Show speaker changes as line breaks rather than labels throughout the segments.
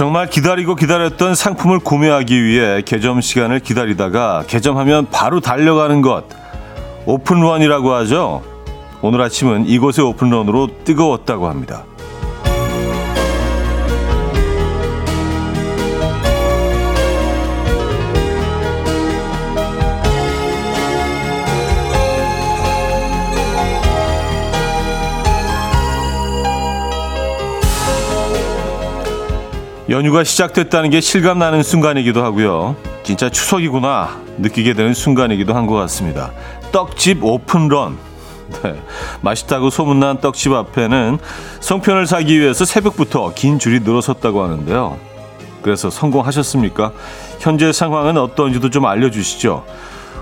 정말 기다리고 기다렸던 상품을 구매하기 위해 개점 시간을 기다리다가 개점하면 바로 달려가는 것 오픈런이라고 하죠. 오늘 아침은 이곳의 오픈런으로 뜨거웠다고 합니다. 연휴가 시작됐다는 게 실감나는 순간이기도 하고요. 진짜 추석이구나 느끼게 되는 순간이기도 한 것 같습니다. 떡집 오픈런. 네. 맛있다고 소문난 떡집 앞에는 송편을 사기 위해서 새벽부터 긴 줄이 늘어섰다고 하는데요. 그래서 성공하셨습니까? 현재 상황은 어떤지도 좀 알려주시죠.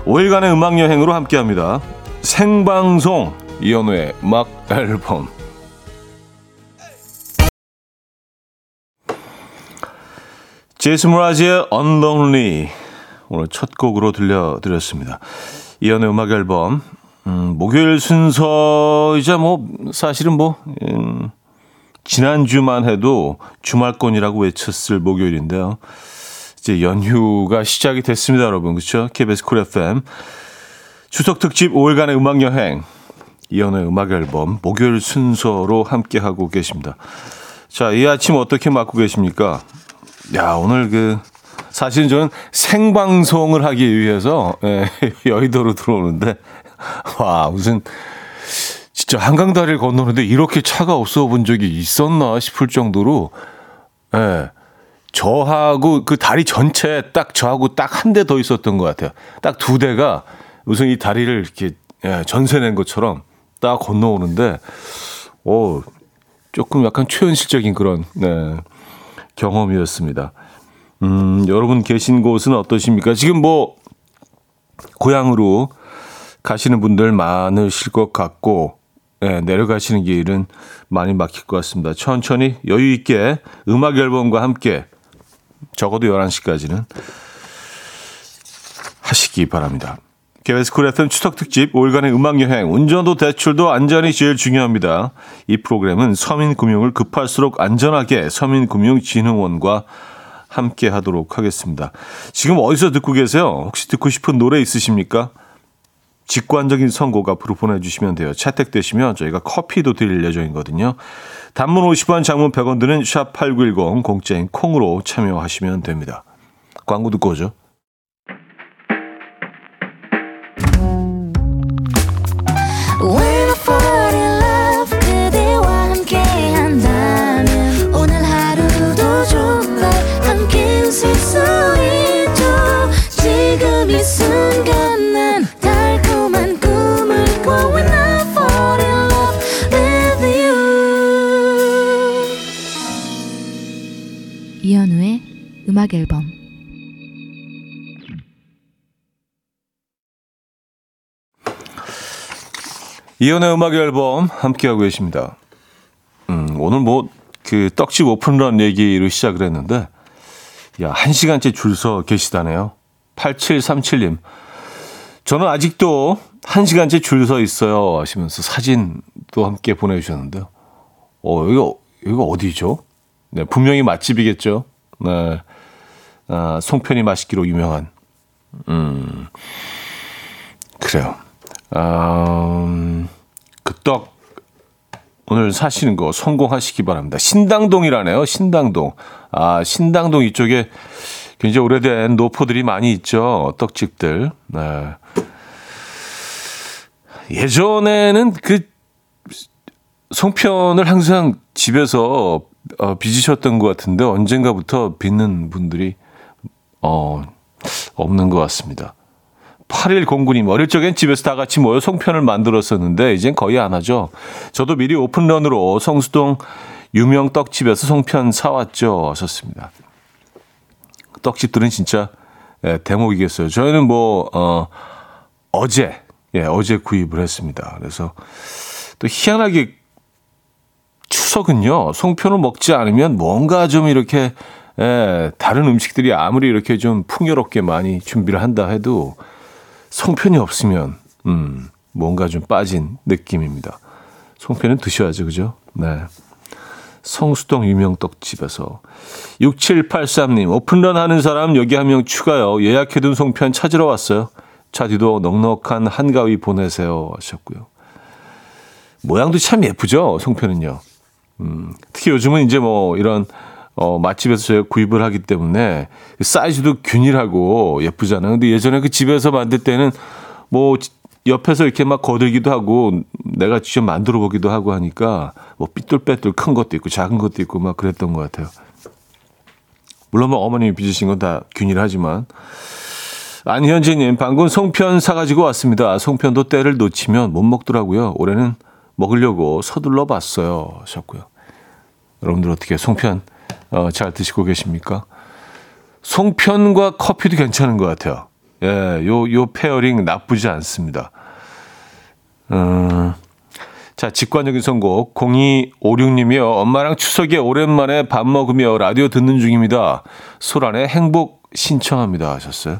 5일간의 음악 여행으로 함께합니다. 생방송 이연우의 음악 앨범 제이슨 므라즈의 Unlonely 오늘 첫 곡으로 들려드렸습니다. 이현우의 음악 앨범 음, 목요일 순서이자 뭐 사실은 뭐 음, 지난주만 해도 주말권이라고 외쳤을 목요일인데요. 이제 연휴가 시작이 됐습니다, 여러분. 그렇죠? KBS 쿨 FM 추석 특집 5일간의 음악 여행 이현우의 음악 앨범 목요일 순서로 함께 하고 계십니다. 자, 이 아침 어떻게 맞고 계십니까? 야, 오늘 그, 사실 저는 생방송을 하기 위해서, 예, 여의도로 들어오는데, 와, 무슨, 진짜 한강 다리를 건너는데 이렇게 차가 없어 본 적이 있었나 싶을 정도로, 예, 저하고 그 다리 전체 딱 저하고 딱 한 대 더 있었던 것 같아요. 딱 두 대가 무슨 이 다리를 이렇게 예, 전세 낸 것처럼 딱 건너오는데, 오, 조금 약간 초현실적인 그런, 네. 경험이었습니다. 음, 여러분 계신 곳은 어떠십니까? 지금 뭐, 고향으로 가시는 분들 많으실 것 같고, 네, 내려가시는 길은 많이 막힐 것 같습니다. 천천히 여유 있게 음악 앨범과 함께 적어도 11시까지는 하시기 바랍니다. KBS 쿨 FM 추석 특집 5일간의 음악 여행 운전도 대출도 안전이 제일 중요합니다. 이 프로그램은 서민 금융을 급할수록 안전하게 서민금융진흥원과 함께 하도록 하겠습니다. 지금 어디서 듣고 계세요? 혹시 듣고 싶은 노래 있으십니까? 직관적인 선곡 앞으로 보내주시면 돼요. 채택되시면 저희가 커피도 드릴 예정이거든요. 단문 50원, 장문 100원 드는 샵8910 공짜인 콩으로 참여하시면 됩니다. 광고 듣고 오죠. 이연의 음악 앨범 함께하고 계십니다. 음, 오늘 뭐 그 떡집 오픈런 얘기로 시작을 했는데 야, 한 시간째 줄 서 계시다네요. 8737님. 저는 아직도 한 시간째 줄 서 있어요. 하시면서 사진도 함께 보내주셨는데요. 어, 여기가, 여기가 어디죠? 네, 분명히 맛집이겠죠. 네. 아, 송편이 맛있기로 유명한. 음, 그래요. 아, 음, 그떡 오늘 사시는 거 성공하시기 바랍니다. 신당동이라네요. 신당동. 아, 신당동 이쪽에 굉장히 오래된 노포들이 많이 있죠. 떡집들. 네. 예전에는 그 송편을 항상 집에서 어, 빚으셨던 것 같은데 언젠가부터 빚는 분들이 어, 없는 것 같습니다. 8109님, 어릴 적엔 집에서 다 같이 모여 송편을 만들었었는데, 이젠 거의 안 하죠. 저도 미리 오픈런으로 성수동 유명 떡집에서 송편 사왔죠. 하셨습니다. 떡집들은 진짜, 예, 대목이겠어요. 저희는 뭐, 어, 어제, 예, 어제 구입을 했습니다. 그래서 또 희한하게 추석은요, 송편을 먹지 않으면 뭔가 좀 이렇게 예, 다른 음식들이 아무리 이렇게 좀 풍요롭게 많이 준비를 한다 해도 송편이 없으면 음, 뭔가 좀 빠진 느낌입니다. 송편은 드셔야죠, 그죠? 네. 성수동 유명 떡집에서 6783님 오픈런 하는 사람 여기 한 명 추가요. 예약해둔 송편 찾으러 왔어요. 차 뒤도 넉넉한 한가위 보내세요 하셨고요. 모양도 참 예쁘죠 송편은요. 음, 특히 요즘은 이제 뭐 이런 어, 맛집에서 저희가 구입을 하기 때문에 사이즈도 균일하고 예쁘잖아요. 근데 예전에 그 집에서 만들 때는 뭐 옆에서 이렇게 막 거들기도 하고 내가 직접 만들어 보기도 하고 하니까 뭐 삐뚤빼뚤 큰 것도 있고 작은 것도 있고 막 그랬던 것 같아요. 물론 뭐 어머님이 빚으신 건 다 균일하지만 안현진님 방금 송편 사가지고 왔습니다. 송편도 때를 놓치면 못 먹더라고요. 올해는 먹으려고 서둘러 봤어요. 하셨고요. 여러분들 어떻게 송편 어, 잘 드시고 계십니까? 송편과 커피도 괜찮은 것 같아요. 예, 요, 요 pairing 나쁘지 않습니다. 음, 자, 직관적인 선곡. 0256님이요. 엄마랑 추석에 오랜만에 밥 먹으며 라디오 듣는 중입니다. 소란의 행복 신청합니다. 하셨어요.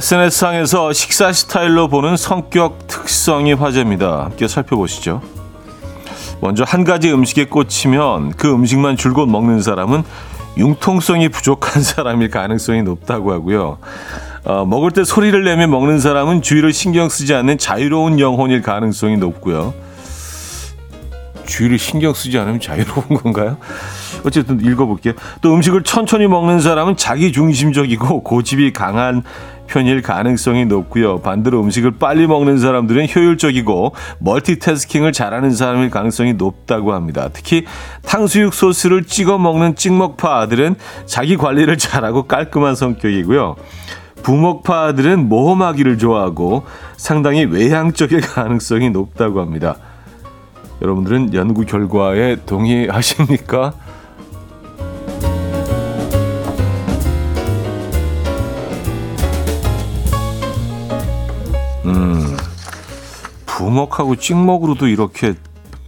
SNS상에서 식사 스타일로 보는 성격 특성이 화제입니다. 함께 살펴보시죠. 먼저 한 가지 음식에 꽂히면 그 음식만 줄곧 먹는 사람은 융통성이 부족한 사람일 가능성이 높다고 하고요. 어, 먹을 때 소리를 내며 먹는 사람은 주위를 신경 쓰지 않는 자유로운 영혼일 가능성이 높고요. 주위를 신경 쓰지 않으면 자유로운 건가요? 어쨌든 읽어볼게요. 또 음식을 천천히 먹는 사람은 자기 중심적이고 고집이 강한 편일 가능성이 높고요. 반대로 음식을 빨리 먹는 사람들은 효율적이고 멀티태스킹을 잘하는 사람일 가능성이 높다고 합니다. 특히 탕수육 소스를 찍어 먹는 찍먹파 아들은 자기 관리를 잘하고 깔끔한 성격이고요. 부먹파 아들은 모험하기를 좋아하고 상당히 외향적일 가능성이 높다고 합니다. 여러분들은 연구 결과에 동의하십니까? 음, 부먹하고 찍먹으로도 이렇게 에,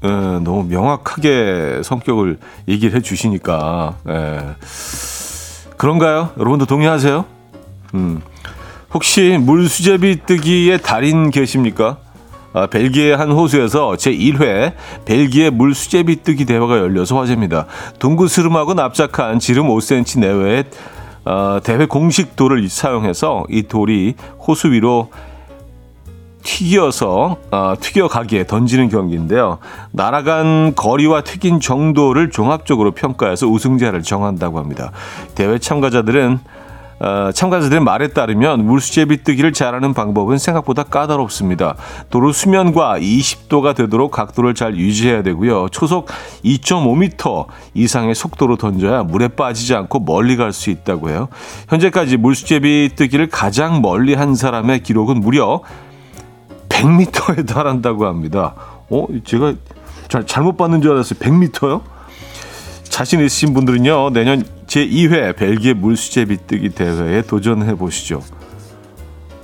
너무 명확하게 성격을 얘기를 해주시니까 에, 그런가요? 여러분도 동의하세요? 음, 혹시 물수제비 뜨기의 달인 계십니까? 아, 벨기에 한 호수에서 제1회 벨기에 물수제비 뜨기 대회가 열려서 화제입니다. 둥그스름하고 납작한 지름 5cm 내외의 어, 대회 공식 돌을 사용해서 이 돌이 호수 위로 튀겨서 어, 튀겨 가기에 던지는 경기인데요. 날아간 거리와 튀긴 정도를 종합적으로 평가해서 우승자를 정한다고 합니다. 대회 참가자들은 어, 참가자들의 말에 따르면 물수제비 뜨기를 잘하는 방법은 생각보다 까다롭습니다. 도로 수면과 20도가 되도록 각도를 잘 유지해야 되고요. 초속 2.5m 이상의 속도로 던져야 물에 빠지지 않고 멀리 갈 수 있다고 해요. 현재까지 물수제비 뜨기를 가장 멀리 한 사람의 기록은 무려 100m에 달한다고 합니다. 어, 제가 잘, 잘못 봤는 줄 알았어요. 100m요? 자신 있으신 분들은요, 내년 제2회 벨기에 물수제비 뜨기 대회에 도전해 보시죠.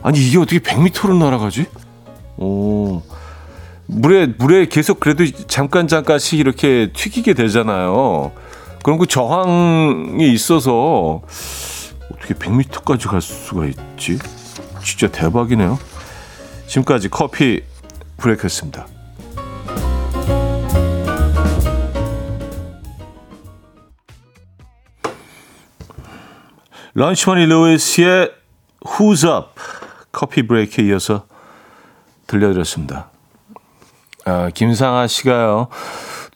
아니, 이게 어떻게 100m로 날아가지? 오. 물에, 물에 계속 그래도 잠깐, 잠깐씩 이렇게 튀기게 되잖아요. 그럼 그 저항이 있어서 어떻게 100m까지 갈 수가 있지? 진짜 대박이네요. 지금까지 커피 브레이크였습니다. 런치머니 루이스의 Who's Up 커피 브레이크에 이어서 들려드렸습니다. 아, 김상아 씨가요.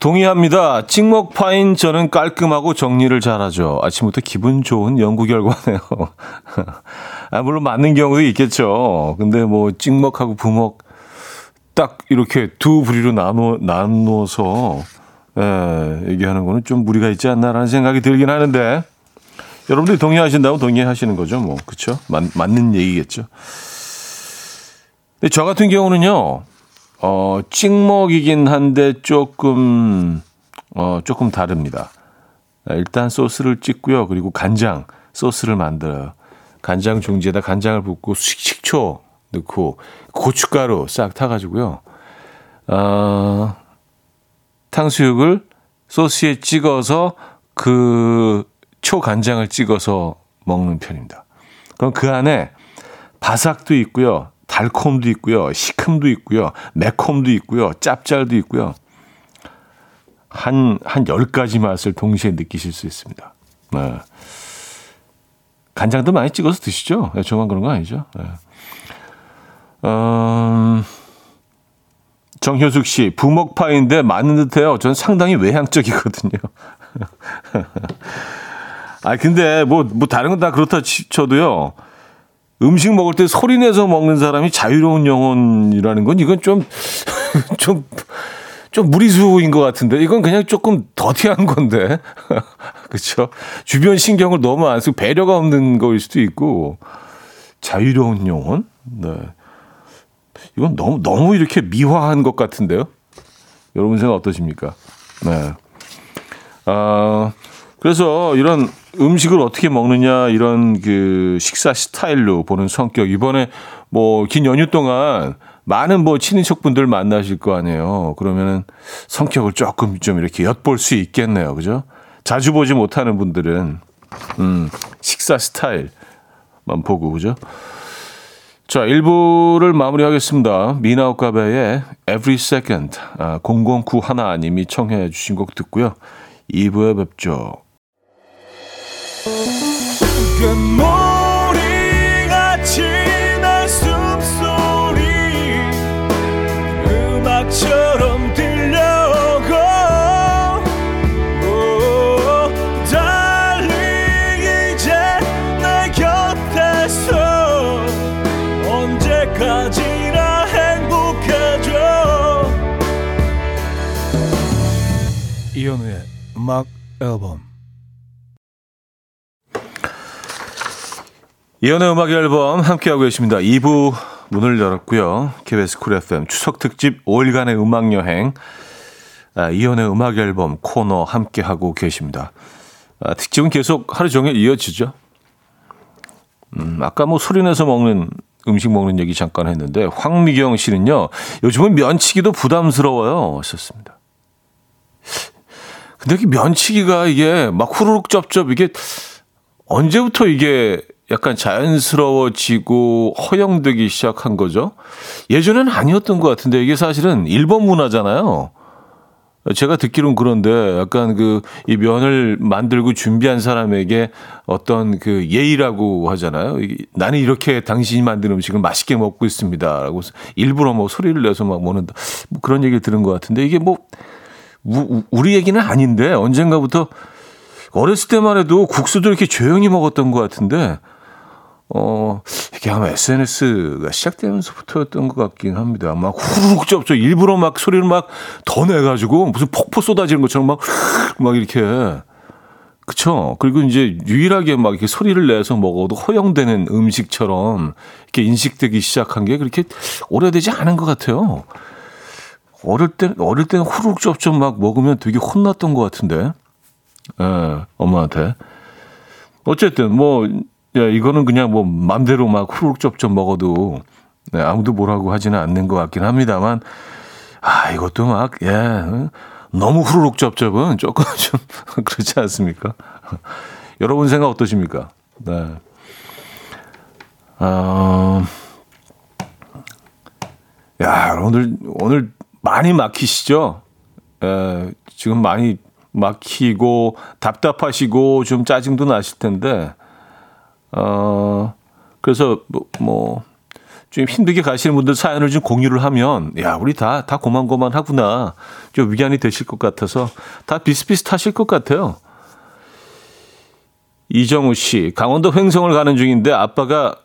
동의합니다. 찍먹파인 저는 깔끔하고 정리를 잘하죠. 아침부터 기분 좋은 연구 결과네요. 아, 물론 맞는 경우도 있겠죠. 근데 뭐 찍먹하고 부먹 딱 이렇게 두 부리로 나누, 나누어서 예, 얘기하는 거는 좀 무리가 있지 않나라는 생각이 들긴 하는데 여러분들이 동의하신다면 동의하시는 거죠. 뭐, 그쵸? 맞, 맞는 얘기겠죠. 근데 저 같은 경우는요, 어, 찍먹이긴 한데 조금, 어, 조금 다릅니다. 일단 소스를 찍고요. 그리고 간장, 소스를 만들어요. 간장 종지에다 간장을 붓고 식초 넣고 고춧가루 싹 타가지고요. 어, 탕수육을 소스에 찍어서 그 초간장을 찍어서 먹는 편입니다. 그럼 그 안에 바삭도 있고요. 달콤도 있고요. 시큼도 있고요. 매콤도 있고요. 짭짤도 있고요. 한, 한 10가지 맛을 동시에 느끼실 수 있습니다. 네. 간장도 많이 찍어서 드시죠? 네, 저만 그런 거 아니죠? 네. 음, 정효숙 씨, 부먹파인데 맞는 듯해요. 전 상당히 외향적이거든요. 아, 근데 뭐, 뭐 다른 건 다 그렇다 쳐도요. 음식 먹을 때 소리 내서 먹는 사람이 자유로운 영혼이라는 건 이건 좀, 좀, 좀 무리수인 것 같은데. 이건 그냥 조금 더티한 건데. 그렇죠 주변 신경을 너무 안 쓰고 배려가 없는 거일 수도 있고. 자유로운 영혼? 네. 이건 너무 너무 이렇게 미화한 것 같은데요? 여러분 생각 어떠십니까? 네. 아, 그래서 이런 음식을 어떻게 먹느냐 이런 그 식사 스타일로 보는 성격. 이번에 뭐 긴 연휴 동안 많은 뭐 친인척분들 만나실 거 아니에요. 그러면은 성격을 조금 좀 이렇게 엿볼 수 있겠네요. 그죠? 자주 보지 못하는 분들은 음, 식사 스타일만 보고 그죠? 자, 1부를 마무리하겠습니다. 미나오카베의 Every Second 아, 0091님이 청해 주신 곡 듣고요. 2부에 뵙죠. 음악 앨범 이현우의 음악 앨범 함께하고 계십니다. 2부 문을 열었고요. KBS 쿨 FM 추석 특집 5일간의 음악 여행 아, 이현우의 음악 앨범 코너 함께하고 계십니다. 아, 특집은 계속 하루 종일 이어지죠. 음, 아까 뭐 소리내서 먹는 음식 먹는 얘기 잠깐 했는데 황미경 씨는요. 요즘은 면치기도 부담스러워요. 하셨습니다. 근데 이 면치기가 이게 막 후루룩 쩝쩝 이게 언제부터 이게 약간 자연스러워지고 허용되기 시작한 거죠? 예전에는 아니었던 것 같은데 이게 사실은 일본 문화잖아요. 제가 듣기로는 그런데 약간 그 이 면을 만들고 준비한 사람에게 어떤 그 예의라고 하잖아요. 나는 이렇게 당신이 만든 음식을 맛있게 먹고 있습니다. 라고 일부러 뭐 소리를 내서 막 먹는다. 뭐 그런 얘기를 들은 것 같은데 이게 뭐 우리 얘기는 아닌데 언젠가부터 어렸을 때만 해도 국수도 이렇게 조용히 먹었던 것 같은데 어, 이게 아마 SNS가 시작되면서부터였던 것 같긴 합니다. 막 후루룩 쩝죠. 일부러 막 소리를 막 더 내가지고 무슨 폭포 쏟아지는 것처럼 막, 막 이렇게. 그쵸. 그리고 이제 유일하게 막 이렇게 소리를 내서 먹어도 허용되는 음식처럼 이렇게 인식되기 시작한 게 그렇게 오래되지 않은 것 같아요. 어릴 때, 어릴 때는 쩝쩝 막 먹으면 되게 혼났던 것 같은데. 예, 엄마한테. 어쨌든, 뭐, 야, 이거는 그냥 뭐, 맘대로 막 쩝쩝 먹어도, 네, 아무도 뭐라고 하지는 않는 것 같긴 합니다만, 아, 이것도 막, 예, 너무 후루룩 쩝쩝은 조금 좀 그렇지 않습니까? 여러분 생각 어떠십니까? 네. 어, 야, 오늘, 오늘 많이 막히시죠? 에, 지금 많이 막히고 답답하시고 좀 짜증도 나실 텐데, 어, 그래서 뭐, 뭐, 좀 힘들게 가시는 분들 사연을 좀 공유를 하면, 야, 우리 다, 다 고만고만 하구나. 좀 위안이 되실 것 같아서 다 비슷비슷하실 것 같아요. 이정우 씨, 강원도 횡성을 가는 중인데 아빠가,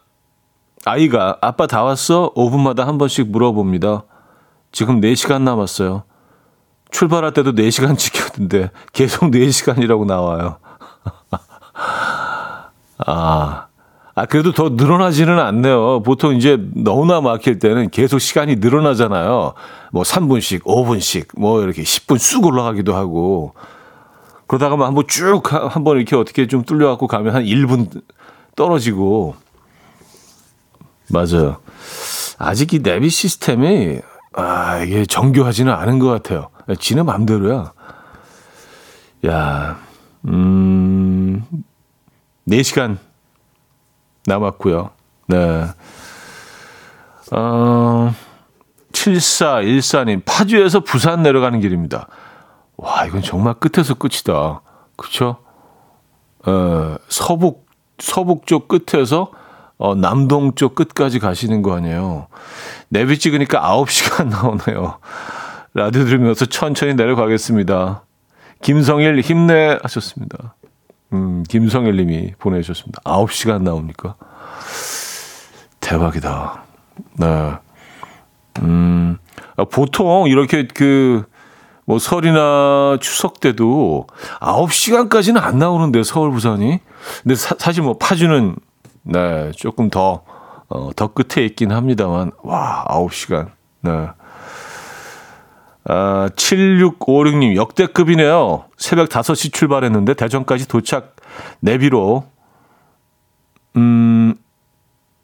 아이가, 아빠 다 왔어? 5분마다 한 번씩 물어봅니다. 지금 4시간 남았어요. 출발할 때도 4시간 지켰는데 계속 4시간이라고 나와요. 아, 아, 그래도 더 늘어나지는 않네요. 보통 이제 너무나 막힐 때는 계속 시간이 늘어나잖아요. 뭐 3분씩, 5분씩, 뭐 이렇게 10분 쑥 올라가기도 하고. 그러다가 뭐 한번 쭉, 한번 이렇게 어떻게 좀 뚫려갖고 가면 한 1분 떨어지고. 맞아요. 아직 이 내비 시스템이, 아, 이게 정교하지는 않은 것 같아요. 지는 맘대로야. 야, 음, 4시간 남았고요. 네. 어, 7414님, 파주에서 부산 내려가는 길입니다. 와, 이건 정말 끝에서 끝이다. 그쵸? 어, 서북, 서북 쪽 끝에서 어, 남동 쪽 끝까지 가시는 거 아니에요. 내비 찍으니까 9시간 나오네요. 라디오 들으면서 천천히 내려가겠습니다. 김성일 힘내 하셨습니다. 음, 김성일 님이 보내주셨습니다. 9시간 나옵니까? 대박이다. 네. 음, 아, 보통 이렇게 그, 뭐 설이나 추석 때도 9시간까지는 안 나오는데 서울 부산이. 근데 사, 실뭐 파주는 네, 조금 더, 어, 더 끝에 있긴 합니다만, 와, 9시간. 네. 아, 7656님, 역대급이네요. 새벽 5시 출발했는데 대전까지 도착 내비로, 음,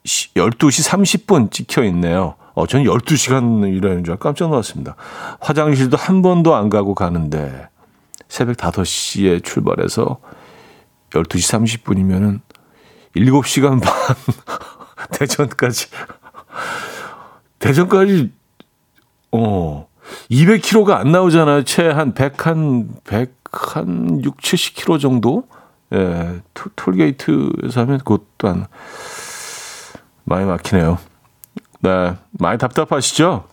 12시 30분 찍혀 있네요. 어, 저는 12시간 일하는 줄 깜짝 놀랐습니다. 화장실도 한 번도 안 가고 가는데, 새벽 5시에 출발해서 12시 30분이면은 7시간 반 대전까지 대전까지 어 200km가 안 나오잖아요. 채 한 100, 한, 100, 한 6, 70km 정도? 예, 톨게이트에서 하면 그것도 한, 많이 막히네요. 네, 많이 답답하시죠?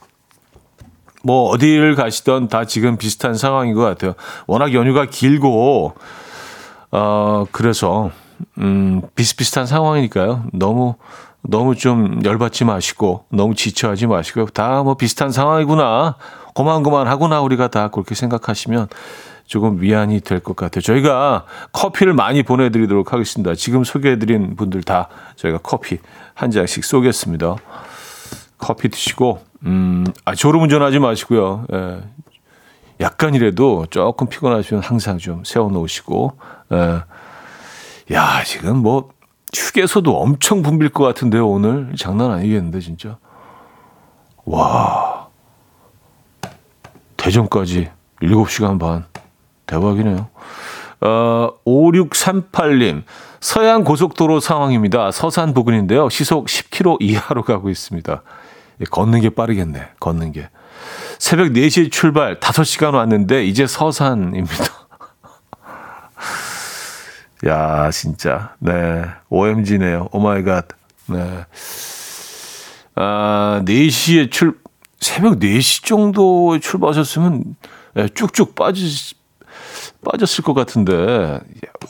뭐, 어디를 가시던 다 지금 비슷한 상황인 것 같아요. 워낙 연휴가 길고, 어, 그래서, 음, 비슷비슷한 상황이니까요. 너무, 너무 좀 열받지 마시고, 너무 지쳐하지 마시고, 다 뭐 비슷한 상황이구나. 고만고만 하구나. 우리가 다 그렇게 생각하시면 조금 위안이 될 것 같아요. 저희가 커피를 많이 보내드리도록 하겠습니다. 지금 소개해드린 분들 다 저희가 커피 한 잔씩 쏘겠습니다. 커피 드시고, 음, 아, 졸음 운전하지 마시고요. 예. 약간이라도 조금 피곤하시면 항상 좀 세워놓으시고, 예. 야, 지금 뭐 휴게소도 엄청 붐빌 것 같은데요, 오늘. 장난 아니겠는데, 진짜. 와. 대전까지 7시간 반. 대박이네요. 어, 5638님. 서해안 고속도로 상황입니다. 서산 부근인데요. 시속 10km 이하로 가고 있습니다. 예, 걷는 게 빠르겠네. 걷는 게. 새벽 4시에 출발 5시간 왔는데 이제 서산입니다. 야, 진짜. 네. OMG네요. Oh my God. 네. 아, 4시에 출, 새벽 4시 정도에 출발하셨으면 네, 쭉쭉 빠지, 빠졌을 것 같은데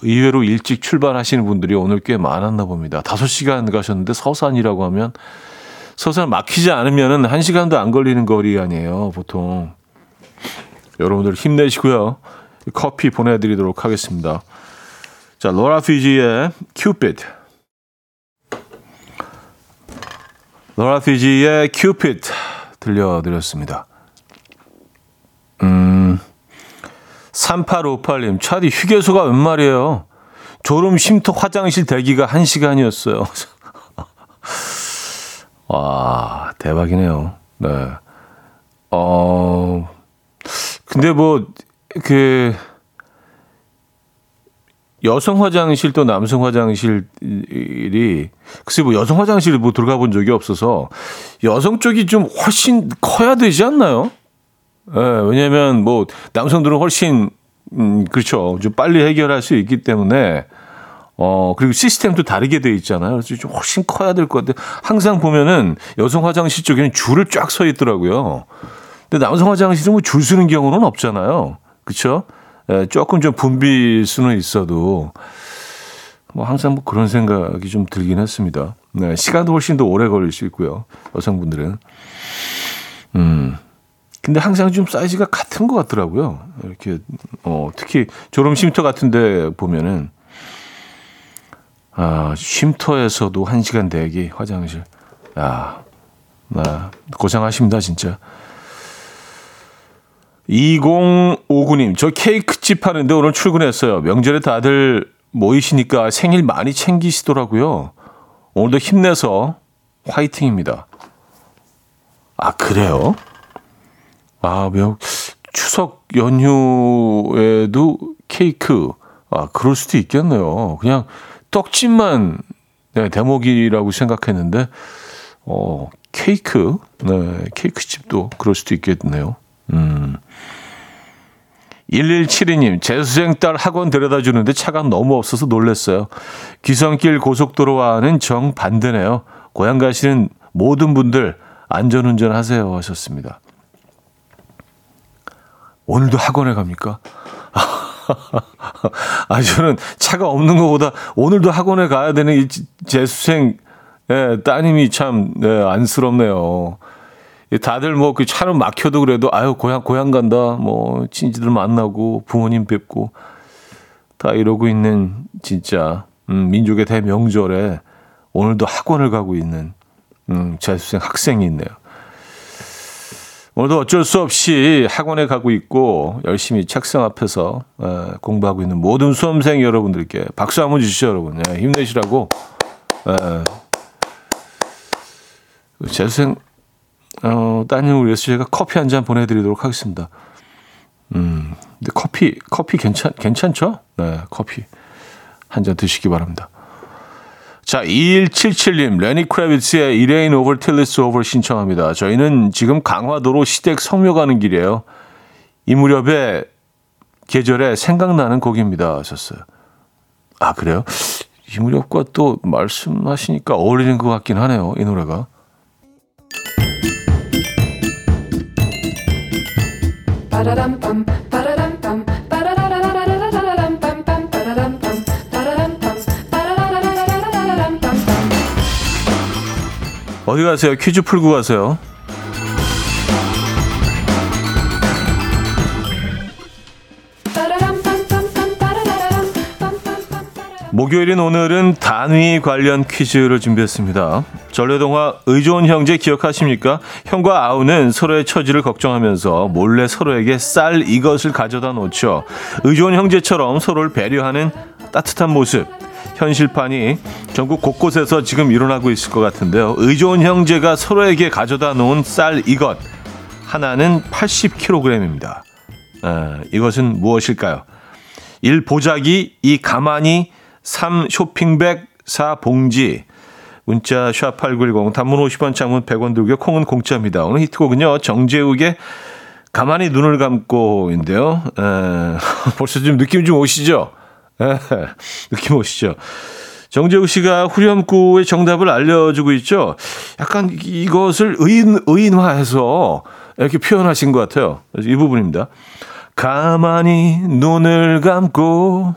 의외로 일찍 출발하시는 분들이 오늘 꽤 많았나 봅니다. 5시간 가셨는데 서산이라고 하면 서산 막히지 않으면은 1시간도 안 걸리는 거리 아니에요, 보통. 여러분들 힘내시고요. 커피 보내드리도록 하겠습니다. 자, 로라 피지의 큐피드. 로라 피지의 큐피드 들려드렸습니다. 음, 3858님, 차디 휴게소가 웬 말이에요? 졸음 쉼터 화장실 대기가 1시간이었어요. 와, 대박이네요. 네. 어, 근데 뭐, 그, 여성 화장실 또 남성 화장실이 글쎄 뭐 여성 화장실에 뭐 들어가 본 적이 없어서 여성 쪽이 좀 훨씬 커야 되지 않나요? 예, 네, 왜냐면 뭐 남성들은 훨씬 음 그렇죠. 좀 빨리 해결할 수 있기 때문에 어 그리고 시스템도 다르게 돼 있잖아요. 그래서 좀 훨씬 커야 될 것 같아요. 항상 보면은 여성 화장실 쪽에는 줄을 쫙 서 있더라고요. 근데 남성 화장실은 뭐 줄 서는 경우는 없잖아요. 그렇죠? 예, 조금 좀 붐빌 수는 있어도 뭐 항상 뭐 그런 생각이 좀 들긴 했습니다. 네, 시간도 훨씬 더 오래 걸릴 수 있고요. 여성분들은. 음. 근데 항상 좀 사이즈가 같은 것 같더라고요. 이렇게, 어, 특히 졸음 쉼터 같은 데 보면은, 아, 쉼터에서도 1시간 대기, 화장실. 야, 나 고생하십니다, 진짜. 2059님, 저 케이크집 하는데 오늘 출근했어요. 명절에 다들 모이시니까 생일 많이 챙기시더라고요. 오늘도 힘내서 화이팅입니다. 아, 그래요? 아, 명, 추석 연휴에도 케이크. 아, 그럴 수도 있겠네요. 그냥 떡집만 네, 대목이라고 생각했는데, 어, 케이크, 네, 케이크 집도 그럴 수도 있겠네요. 음. 1172님, 재수생 딸 학원 데려다 주는데 차가 너무 없어서 놀랐어요. 귀성길 고속도로와는 정반대네요. 고향 가시는 모든 분들 안전운전 하세요 하셨습니다. 오늘도 학원에 갑니까? 아, 저는 차가 없는 것보다 오늘도 학원에 가야 되는 이 재수생 예, 따님이 참 예, 안쓰럽네요. 다들 뭐 그 차는 막혀도 그래도 아유 고향 고향 간다 뭐 친지들 만나고 부모님 뵙고 다 이러고 있는 진짜 음, 민족의 대명절에 오늘도 학원을 가고 있는 음, 재수생 학생이 있네요. 오늘도 어쩔 수 없이 학원에 가고 있고 열심히 책상 앞에서 에, 공부하고 있는 모든 수험생 여러분들께 박수 한번 주시죠, 여러분. 예, 힘내시라고. 에, 재수생 어, 따님을 위해서 제가 커피 한 잔 보내드리도록 하겠습니다. 음, 근데 커피 커피 괜찮 괜찮죠? 네, 커피 한 잔 드시기 바랍니다. 자, 2177님, 레니 크래비츠의 Over Till It's Over 신청합니다. 저희는 지금 강화도로 시댁 성묘 가는 길이에요. 이 무렵에 계절에 생각나는 곡입니다. 하셨어요. 아, 그래요? 이 무렵과 또 말씀하시니까 어울리는 것 같긴 하네요. 이 노래가. 어디 가세요? 퀴즈 풀고 가세요. 목요일인 오늘은 단위 관련 퀴즈를 준비했습니다. 전래동화 의존 형제 기억하십니까? 형과 아우는 서로의 처지를 걱정하면서 몰래 서로에게 쌀 이것을 가져다 놓죠. 의존 형제처럼 서로를 배려하는 따뜻한 모습. 현실판이 전국 곳곳에서 지금 일어나고 있을 것 같은데요. 의존 형제가 서로에게 가져다 놓은 쌀 이것 하나는 80kg입니다. 아, 이것은 무엇일까요? 1. 보자기 2. 가만히 3. 쇼핑백 4. 봉지 문자 샵8910 단문 50원 장문 100원 들고 콩은 공짜입니다. 오늘 히트곡은요. 정재욱의 가만히 눈을 감고인데요. 에, 벌써 좀 느낌 좀 오시죠? 에, 느낌 오시죠? 정재욱 씨가 후렴구의 정답을 알려주고 있죠. 약간 이것을 의인, 의인화해서 이렇게 표현하신 것 같아요. 이 부분입니다. 가만히 눈을 감고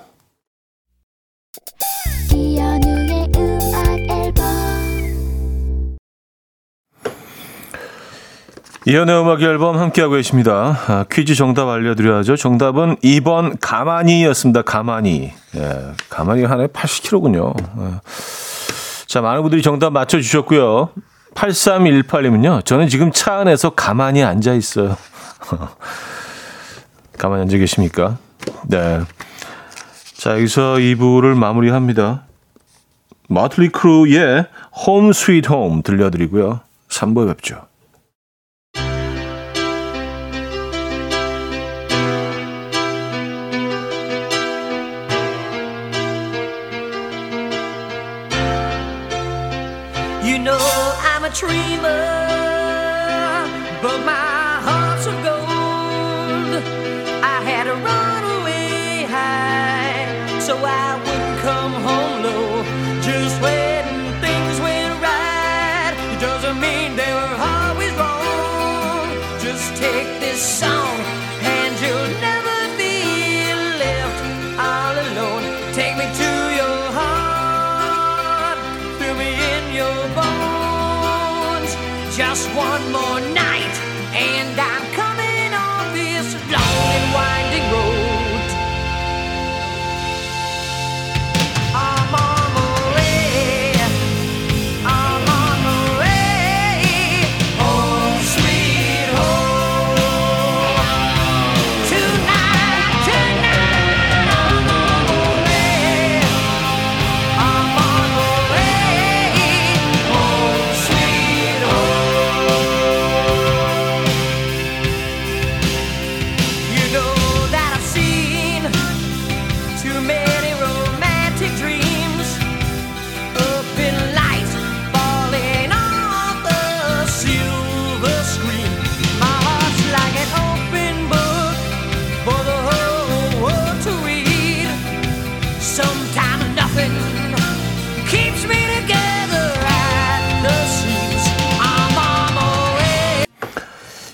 이연의 음악 앨범 함께하고 계십니다. 아, 퀴즈 정답 알려드려야죠. 정답은 2번 가만히였습니다. 가만히. 예, 가만히 하나에 80kg군요. 예. 자, 많은 분들이 정답 맞춰주셨고요. 8318님은요. 저는 지금 차 안에서 가만히 앉아 있어요. 가만히 앉아 계십니까? 네. 자, 여기서 2부를 마무리합니다. 머틀리 크루의 Home Sweet Home 들려드리고요. 3부에 뵙죠.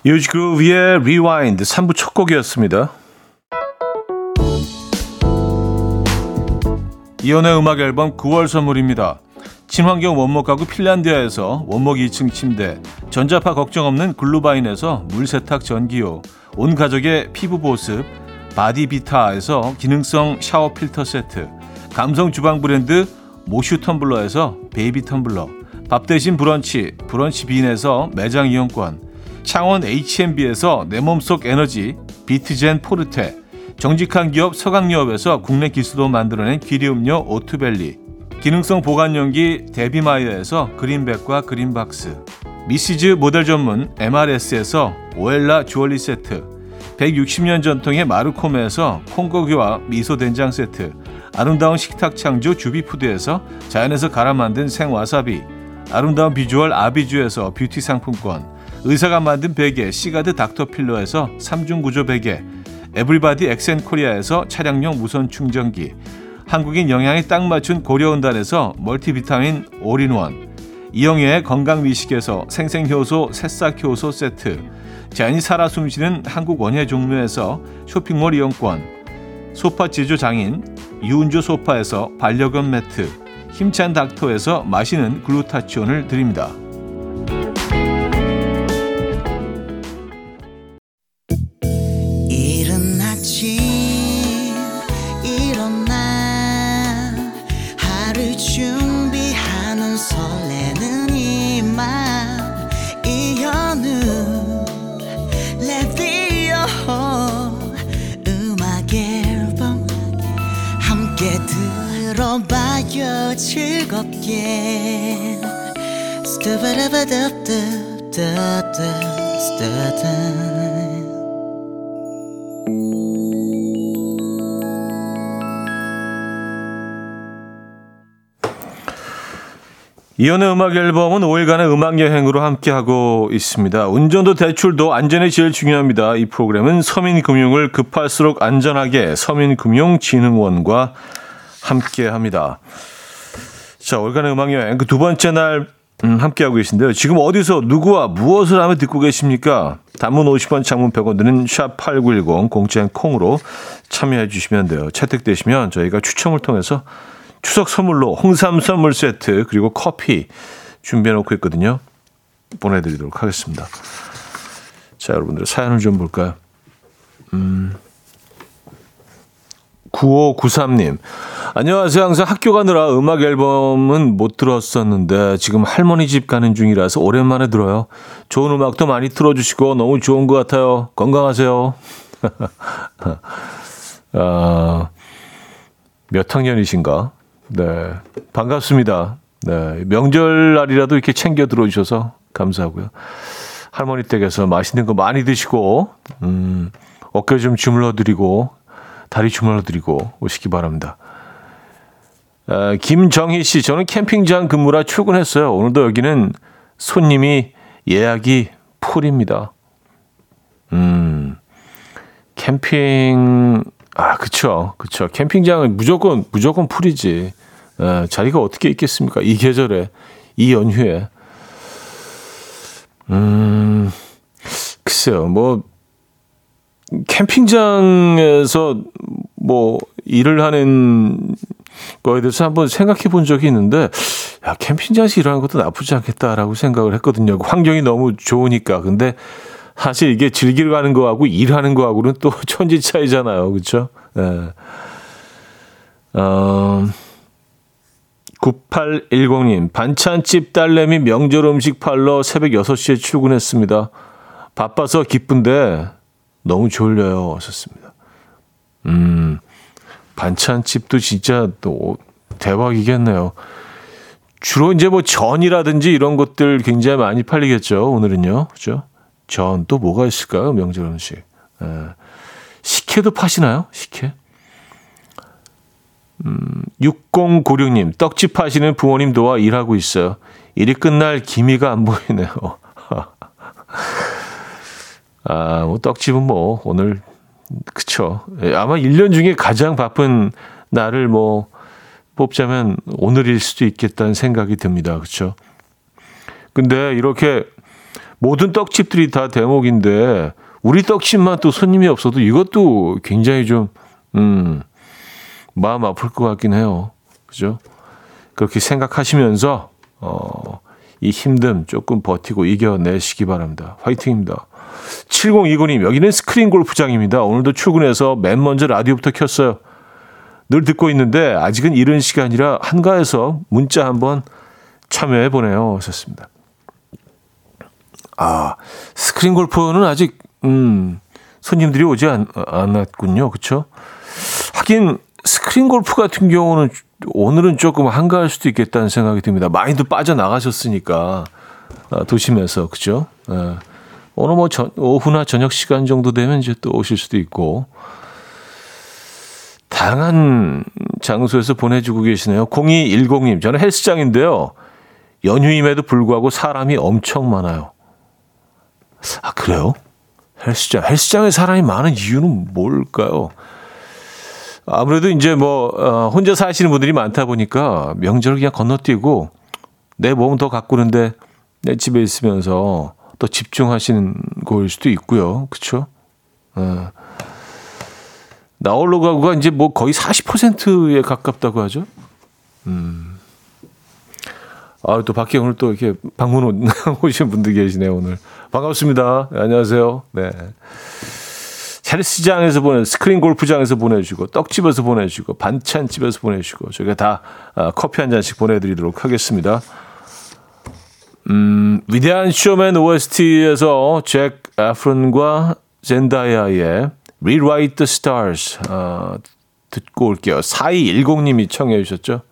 유지그루브의 Rewind 3부 첫 곡이었습니다. 이현우의 음악 앨범 9월 선물입니다. 친환경 원목 가구 핀란디아에서 원목 2층 침대, 전자파 걱정 없는 글루바인에서 물세탁 전기요, 온 가족의 피부 보습, 바디비타에서 기능성 샤워 필터 세트, 감성 주방 브랜드 모슈 텀블러에서 베이비 텀블러, 밥 대신 브런치, 브런치 빈에서 매장 이용권, 창원 H&B에서 내 몸속 에너지, 비트젠 포르테, 정직한 기업 서강유업에서 국내 기수도 만들어낸 기리음료 오투벨리, 기능성 보관용기 데비마이어에서 그린백과 그린박스 미시즈 모델 전문 MRS에서 오엘라 주얼리 세트 160년 전통의 마르코메에서 콩고기와 미소된장 세트 아름다운 식탁 창조 주비푸드에서 자연에서 갈아 만든 생와사비 아름다운 비주얼 아비주에서 뷰티 상품권 의사가 만든 베개 시가드 닥터필러에서 3중 구조 베개 에브리바디 엑센코리아에서 차량용 무선 충전기 한국인 영양에 딱 맞춘 고려은단에서 멀티비타민 올인원 이영애의 건강미식에서 생생효소 새싹효소 세트 자연이 살아 숨쉬는 한국 원예 종묘에서 쇼핑몰 이용권 소파 제조 장인 유운조 소파에서 반려견 매트 힘찬 닥터에서 마시는 글루타치온을 드립니다. 이연의 음악 앨범은 5일간의 음악 여행으로 함께하고 있습니다. 운전도 대출도 안전이 제일 중요합니다. 이 프로그램은 서민금융을 급할수록 안전하게 서민금융진흥원과 함께 합니다. 자, 월간의 음악 여행 그 두 번째 날 음, 함께하고 계신데요. 지금 어디서 누구와 무엇을 하며 듣고 계십니까? 단문 50원, 장문 100원 드는 샵8910 공짜인 콩으로 참여해 주시면 돼요. 채택되시면 저희가 추첨을 통해서 추석 선물로 홍삼 선물 세트 그리고 커피 준비해 놓고 있거든요. 보내드리도록 하겠습니다. 자, 여러분들 사연을 좀 볼까요? 음. 9593님. 안녕하세요. 항상 학교 가느라 음악 앨범은 못 들었었는데 지금 할머니 집 가는 중이라서 오랜만에 들어요. 좋은 음악도 많이 틀어주시고 너무 좋은 것 같아요. 건강하세요. 아, 몇 학년이신가? 네. 반갑습니다. 네. 명절날이라도 이렇게 챙겨 들어주셔서 감사하고요. 할머니 댁에서 맛있는 거 많이 드시고, 음, 어깨 좀 주물러 드리고, 다리 주물러 드리고 오시기 바랍니다. 아, 김정희 씨, 저는 캠핑장 근무라 출근했어요. 오늘도 여기는 손님이 예약이 풀입니다. 음, 캠핑, 아, 그쵸. 그쵸. 캠핑장은 무조건, 무조건 풀이지. 에, 자리가 어떻게 있겠습니까? 이 계절에, 이 연휴에. 음, 글쎄요. 뭐, 캠핑장에서 뭐 일을 하는 거에 대해서 한번 생각해 본 적이 있는데 야 캠핑장에서 일하는 것도 나쁘지 않겠다라고 생각을 했거든요. 환경이 너무 좋으니까. 근데 사실 이게 즐기러 가는 거하고 일하는 거하고는 또 천지 차이잖아요. 그렇죠? 예. 어, 9810님, 반찬집 딸내미 명절 음식 팔러 새벽 6시에 출근했습니다. 바빠서 기쁜데 너무 졸려요. 하셨습니다. 음, 반찬집도 진짜 또 대박이겠네요. 주로 이제 뭐 전이라든지 이런 것들 굉장히 많이 팔리겠죠. 오늘은요. 그죠? 전 또 뭐가 있을까요? 명절 음식. 에. 예. 식혜도 파시나요? 식혜? 음, 6096님, 떡집 하시는 부모님 도와 일하고 있어요. 일이 끝날 기미가 안 보이네요. 아, 뭐 떡집은 뭐 오늘 그쵸. 예, 아마 1년 중에 가장 바쁜 날을 뭐 뽑자면 오늘일 수도 있겠다는 생각이 듭니다. 그쵸. 근데 이렇게 모든 떡집들이 다 대목인데 우리 떡집만 또 손님이 없어도 이것도 굉장히 좀 음, 마음 아플 것 같긴 해요. 그죠? 그렇게 생각하시면서 어, 이 힘듦 조금 버티고 이겨내시기 바랍니다. 화이팅입니다. 7029님, 여기는 스크린 골프장입니다. 오늘도 출근해서 맨 먼저 라디오부터 켰어요. 늘 듣고 있는데 아직은 이른 시간이라 한가해서 문자 한번 참여해 보네요. 하셨습니다. 아, 스크린 골프는 아직 음, 손님들이 오지 않, 않았군요. 그렇죠? 하긴 스크린 골프 같은 경우는 오늘은 조금 한가할 수도 있겠다는 생각이 듭니다. 많이도 빠져나가셨으니까 아, 도심에서 그죠? 예. 오늘 뭐 전, 오후나 저녁 시간 정도 되면 이제 또 오실 수도 있고 다양한 장소에서 보내주고 계시네요. 0210님, 저는 헬스장인데요. 연휴임에도 불구하고 사람이 엄청 많아요. 아, 그래요? 헬스장. 헬스장에 사람이 많은 이유는 뭘까요? 아무래도 이제 뭐, 어, 혼자 사시는 분들이 많다 보니까 명절을 그냥 건너뛰고 내 몸 더 가꾸는데 내 집에 있으면서 또 집중하시는 거일 수도 있고요. 그쵸? 어. 나홀로 가구가 이제 뭐 거의 40%에 가깝다고 하죠. 음. 아, 또 밖에 오늘 또 이렇게 방문 오신 분들 계시네요, 오늘. 반갑습니다. 네, 안녕하세요. 네. 헬스장에서 보내, 스크린 골프장에서 보내주고, 떡집에서 보내주고, 반찬집에서 보내주고, 저희가 다 아, 커피 한 잔씩 보내드리도록 하겠습니다. 음, 위대한 쇼맨 OST에서 잭 애프론과 젠다이아의 Rewrite the Stars 어, 듣고 올게요. 4210님이 청해 주셨죠.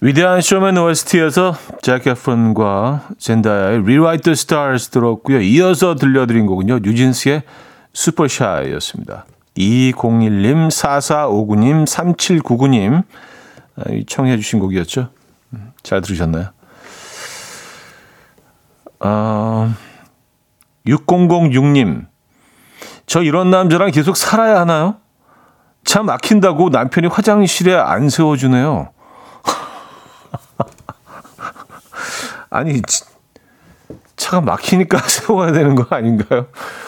위대한 쇼맨 OST에서 잭 에프론과 젠다야의 Rewrite the Stars 들었고요. 이어서 들려드린 곡은요. 뉴진스의 슈퍼샤이였습니다. 2201님, 4459님, 3799님 청해 주신 곡이었죠. 음, 잘 들으셨나요? 어... 6006님, 저 이런 남자랑 계속 살아야 하나요? 차 막힌다고 남편이 화장실에 안 세워주네요. 아니, 차가 막히니까 세워야 되는 거 아닌가요?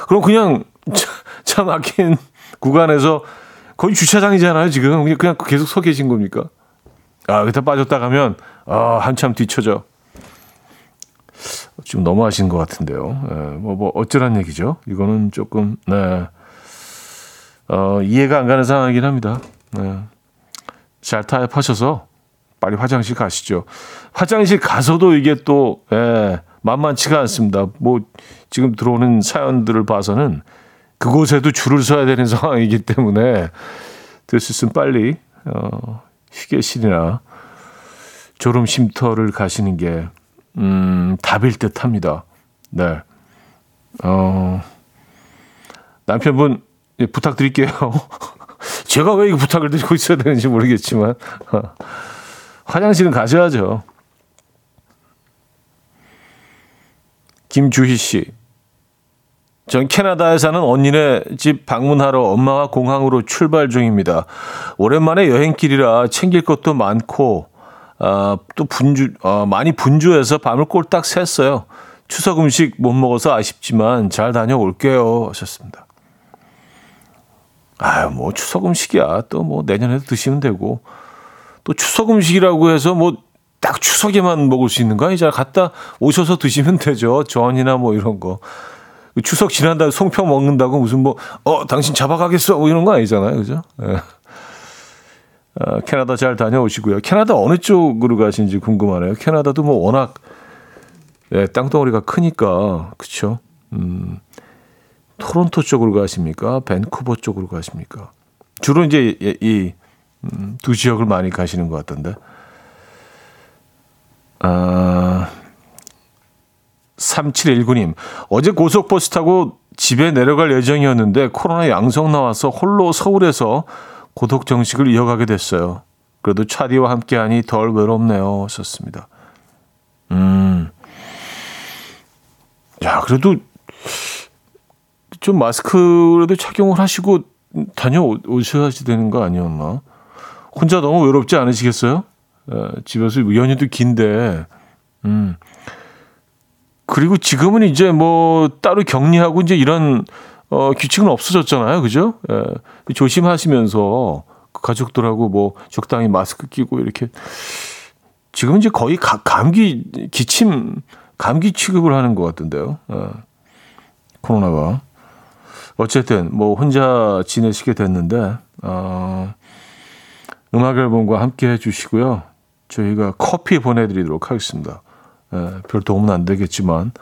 그럼 그냥 차, 차 막힌 구간에서 거의 주차장이잖아요, 지금. 그냥 계속 서 계신 겁니까? 아, 그때 빠졌다 가면, 아, 한참 뒤쳐져. 좀 너무하신 것 같은데요. 예, 뭐, 뭐, 어쩌란 얘기죠? 이거는 조금, 네. 어, 이해가 안 가는 상황이긴 합니다. 네. 잘 타협하셔서 빨리 화장실 가시죠. 화장실 가서도 이게 또, 예, 만만치가 않습니다. 뭐, 지금 들어오는 사연들을 봐서는 그곳에도 줄을 서야 되는 상황이기 때문에 될 수 있으면 빨리, 어, 휴게실이나 졸음 쉼터를 가시는 게 음, 답일 듯 합니다. 네. 어, 남편분, 예, 부탁드릴게요. 제가 왜이 부탁을 드리고 있어야 되는지 모르겠지만, 화장실은 가셔야죠. 김주희 씨. 전 캐나다에 사는 언니네 집 방문하러 엄마와 공항으로 출발 중입니다. 오랜만에 여행길이라 챙길 것도 많고 어, 또 분주, 어, 많이 분주해서 밤을 꼴딱 샜어요. 추석 음식 못 먹어서 아쉽지만 잘 다녀올게요. 하셨습니다. 아유, 뭐 추석 음식이야. 또 뭐 내년에도 드시면 되고. 또 추석 음식이라고 해서 뭐 딱 추석에만 먹을 수 있는 거 아니잖아. 갔다 오셔서 드시면 되죠. 전이나 뭐 이런 거. 추석 지난 다음에 송편 먹는다고 무슨 뭐, 어, 당신 잡아가겠어? 뭐 이런 거 아니잖아요. 그죠? 예. 어, 캐나다 잘 다녀오시고요. 캐나다 어느 쪽으로 가신지 궁금하네요. 캐나다도 뭐 워낙 예, 땅덩어리가 크니까 그렇죠. 음, 토론토 쪽으로 가십니까? 밴쿠버 쪽으로 가십니까? 주로 이제 이, 이 음, 두 지역을 많이 가시는 것 같던데. 아, 3719님, 어제 고속버스 타고 집에 내려갈 예정이었는데 코로나 양성 나와서 홀로 서울에서 고독 정식을 이어가게 됐어요. 그래도 차디와 함께하니 덜 외롭네요. 썼습니다. 음. 야, 그래도 좀 마스크라도 착용을 하시고 다녀오셔야 되는 거 아니었나? 혼자 너무 외롭지 않으시겠어요? 에, 집에서 연휴도 긴데, 음. 그리고 지금은 이제 뭐 따로 격리하고 이제 이런 어, 규칙은 없어졌잖아요. 그죠? 예, 조심하시면서 그 가족들하고 뭐 적당히 마스크 끼고 이렇게 지금 이제 거의 가, 감기 기침 감기 취급을 하는 것 같던데요. 예, 코로나가 어쨌든 뭐 혼자 지내시게 됐는데 어, 음악 앨범과 함께 해주시고요. 저희가 커피 보내드리도록 하겠습니다. 예, 별 도움은 안 되겠지만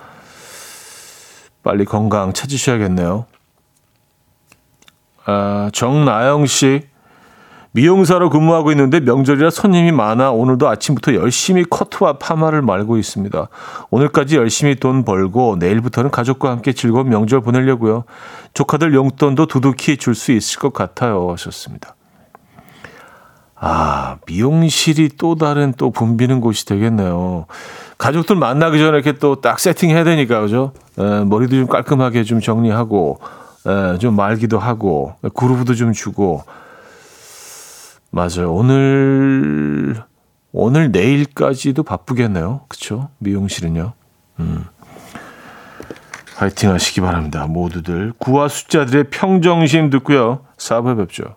빨리 건강 찾으셔야겠네요. 아, 정나영 씨. 미용사로 근무하고 있는데 명절이라 손님이 많아 오늘도 아침부터 열심히 커트와 파마를 말고 있습니다. 오늘까지 열심히 돈 벌고 내일부터는 가족과 함께 즐거운 명절 보내려고요. 조카들 용돈도 두둑히 줄 수 있을 것 같아요. 하셨습니다. 아, 미용실이 또 다른 또 붐비는 곳이 되겠네요. 가족들 만나기 전에 이렇게 또 딱 세팅해야 되니까, 그죠? 에, 머리도 좀 깔끔하게 좀 정리하고, 에, 좀 말기도 하고, 그루브도 좀 주고. 맞아요. 오늘, 오늘 내일까지도 바쁘겠네요. 그쵸? 미용실은요. 음. 화이팅 하시기 바랍니다. 모두들. 구와 숫자들의 평정심 듣고요. 4부에 뵙죠.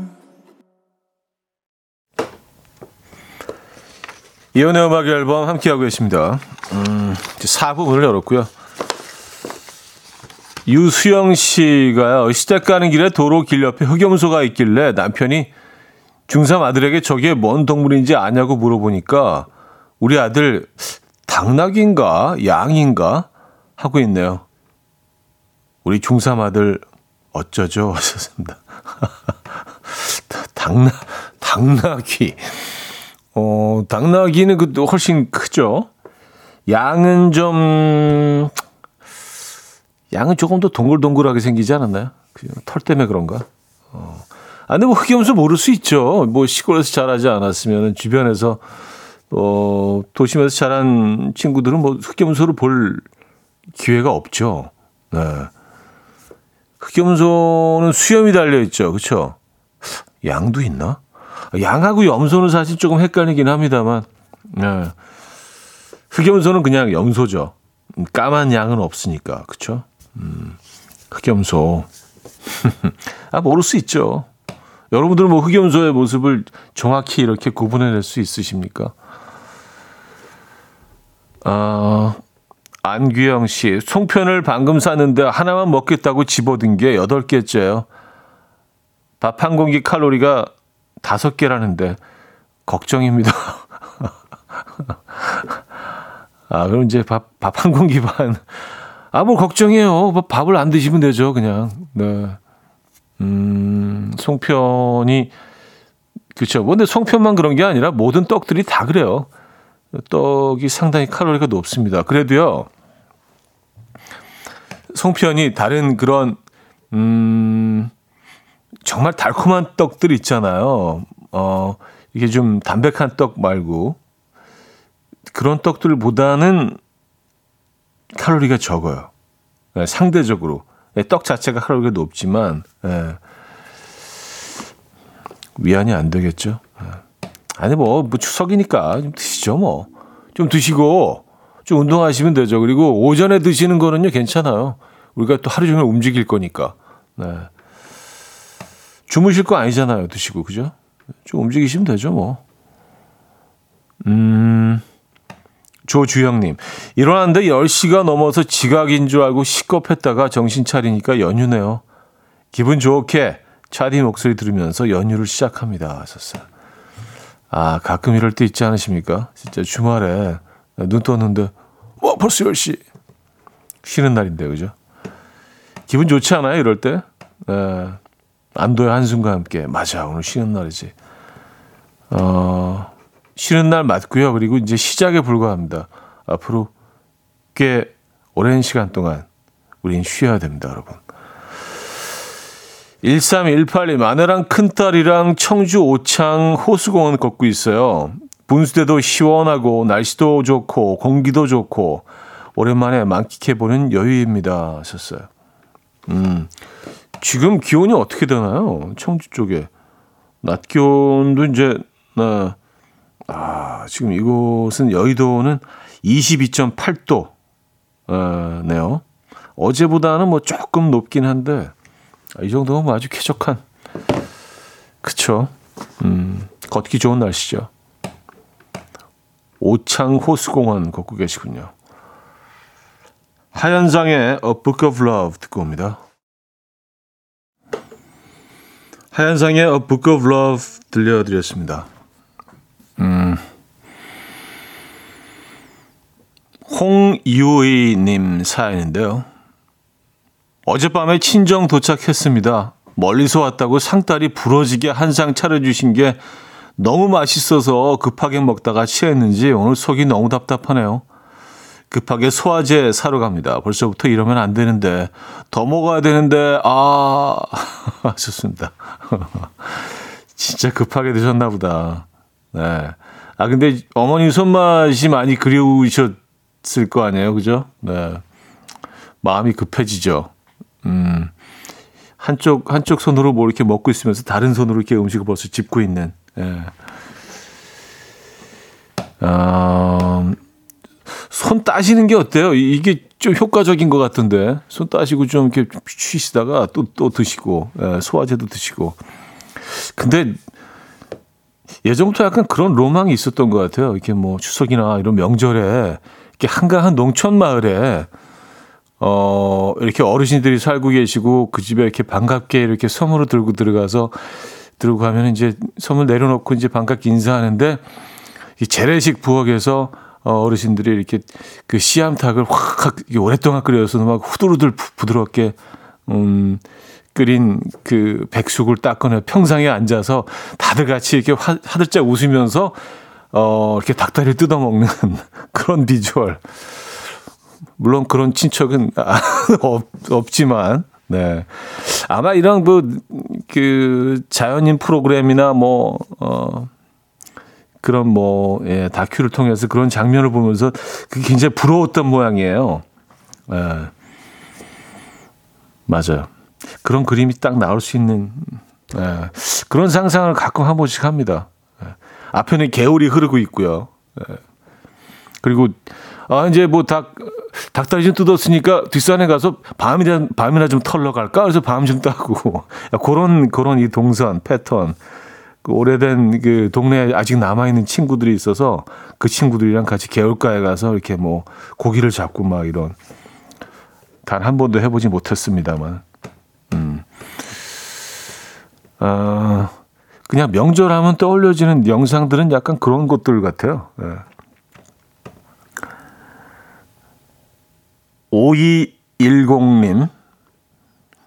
이연의 음악 앨범 함께하고 계십니다. 음, 4부 문을 열었고요. 유수영 씨가요. 시댁 가는 길에 도로 길 옆에 흑염소가 있길래 남편이 중3 아들에게 저게 뭔 동물인지 아냐고 물어보니까 우리 아들 당나귀인가 양인가 하고 있네요. 우리 중3 아들 어쩌죠? 하셨습니다. 당나, 당나귀. 어, 당나귀는 그 훨씬 크죠. 양은 좀 양은 조금 더 동글동글하게 생기지 않았나요? 털 때문에 그런가? 어. 아, 근데 뭐 흑염소 모를 수 있죠. 뭐 시골에서 자라지 않았으면 주변에서 어, 도심에서 자란 친구들은 뭐 흑염소를 볼 기회가 없죠. 네. 흑염소는 수염이 달려 있죠. 그렇죠? 양도 있나? 양하고 염소는 사실 조금 헷갈리긴 합니다만, 네. 흑염소는 그냥 염소죠. 까만 양은 없으니까, 그쵸? 음, 흑염소. 아, 모를 수 있죠. 여러분들은 뭐 흑염소의 모습을 정확히 이렇게 구분해낼 수 있으십니까? 아, 안규영 씨, 송편을 방금 샀는데 하나만 먹겠다고 집어든 게 여덟 개째요. 밥 한 공기 칼로리가 다섯 개라는데 걱정입니다. 아, 그럼 이제 밥, 밥 한 공기 반. 아, 뭘 걱정해요. 뭐 밥을 안 드시면 되죠, 그냥. 네. 음, 송편이, 그렇죠. 근데 송편만 그런 게 아니라 모든 떡들이 다 그래요. 떡이 상당히 칼로리가 높습니다. 그래도요, 송편이 다른 그런, 음, 정말 달콤한 떡들 있잖아요. 어, 이게 좀 담백한 떡 말고 그런 떡들보다는 칼로리가 적어요. 네, 상대적으로 네, 떡 자체가 칼로리가 높지만 네. 위안이 안 되겠죠. 네. 아니 뭐, 뭐 추석이니까 좀 드시죠 뭐. 좀 드시고 좀 운동하시면 되죠. 그리고 오전에 드시는 거는요 괜찮아요. 우리가 또 하루 종일 움직일 거니까. 네. 주무실 거 아니잖아요. 드시고, 그죠? 좀 움직이시면 되죠, 뭐. 음, 조주영님. 일어났는데 10시가 넘어서 지각인 줄 알고 시겁했다가 정신 차리니까 연휴네요. 기분 좋게 차디 목소리 들으면서 연휴를 시작합니다. 하셨어요. 아, 가끔 이럴 때 있지 않으십니까? 진짜 주말에 눈 떴는데, 와, 벌써 10시. 쉬는 날인데, 그죠? 기분 좋지 않아요? 이럴 때? 네. 안도의 한숨과 함께 맞아 오늘 쉬는 날이지. 어, 쉬는 날 맞고요. 그리고 이제 시작에 불과합니다. 앞으로 꽤 오랜 시간 동안 우린 쉬어야 됩니다, 여러분. 1318님, 아내랑 큰딸이랑 청주 오창 호수공원 걷고 있어요. 분수대도 시원하고, 날씨도 좋고, 공기도 좋고, 오랜만에 만끽해보는 여유입니다. 하셨어요. 음, 지금 기온이 어떻게 되나요? 청주 쪽에. 낮 기온도 이제, 나, 아, 지금 이곳은 여의도는 22.8도, 어, 네요. 어제보다는 뭐 조금 높긴 한데, 이 정도면 뭐 아주 쾌적한, 그쵸. 음, 걷기 좋은 날씨죠. 오창 호수공원 걷고 계시군요. 하현상의 A Book of Love 듣고 옵니다. 하현상의 A Book of Love 들려드렸습니다. 음, 홍유희님 사연인데요. 어젯밤에 친정 도착했습니다. 멀리서 왔다고 상다리 부러지게 한 상 차려주신 게 너무 맛있어서 급하게 먹다가 취했는지 오늘 속이 너무 답답하네요. 급하게 소화제 사러 갑니다. 벌써부터 이러면 안 되는데 더 먹어야 되는데 아 하셨습니다. 진짜 급하게 드셨나 보다. 네. 아 근데 어머니 손맛이 많이 그리우셨을 거 아니에요, 그죠? 네. 마음이 급해지죠. 음. 한쪽 한쪽 손으로 뭐 이렇게 먹고 있으면서 다른 손으로 이렇게 음식을 벌써 짚고 있는. 예. 아, 손 따시는 게 어때요? 이게 좀 효과적인 것 같은데 손 따시고 좀 이렇게 쉬시다가 또 또 드시고 예, 소화제도 드시고. 근데 예전부터 약간 그런 로망이 있었던 것 같아요. 이렇게 뭐 추석이나 이런 명절에 이렇게 한가한 농촌 마을에 어 이렇게 어르신들이 살고 계시고 그 집에 이렇게 반갑게 이렇게 선물을 들고 들어가서 들고 가면 이제 선물 내려놓고 이제 반갑게 인사하는데 이 재래식 부엌에서 어, 어르신들이 이렇게 그 씨암탉을 확 오랫동안 끓여서 막 후두루들 부드럽게 음 끓인 그 백숙을 딱 꺼내 평상에 앉아서 다들 같이 이렇게 화, 화들짝 웃으면서 어 이렇게 닭다리를 뜯어 먹는 그런 비주얼. 물론 그런 친척은 없, 없지만 네. 아마 이런 뭐, 그, 자연인 프로그램이나 뭐, 어, 그런 뭐, 예, 다큐를 통해서 그런 장면을 보면서 그게 굉장히 부러웠던 모양이에요. 예. 맞아요. 그런 그림이 딱 나올 수 있는, 예. 그런 상상을 가끔 한 번씩 합니다. 예. 앞에는 개울이 흐르고 있고요. 예. 그리고 아 이제 뭐 닭 닭다리 좀 뜯었으니까 뒷산에 가서 밤이나 밤이나 좀 털러 갈까? 그래서 밤 좀 따고 그런 그런 이 동선 패턴 그 오래된 그 동네에 아직 남아 있는 친구들이 있어서 그 친구들이랑 같이 개울가에 가서 이렇게 뭐 고기를 잡고 막 이런 단 한 번도 해보지 못했습니다만 음. 아, 그냥 명절하면 떠올려지는 영상들은 약간 그런 것들 같아요. 예. 5210님.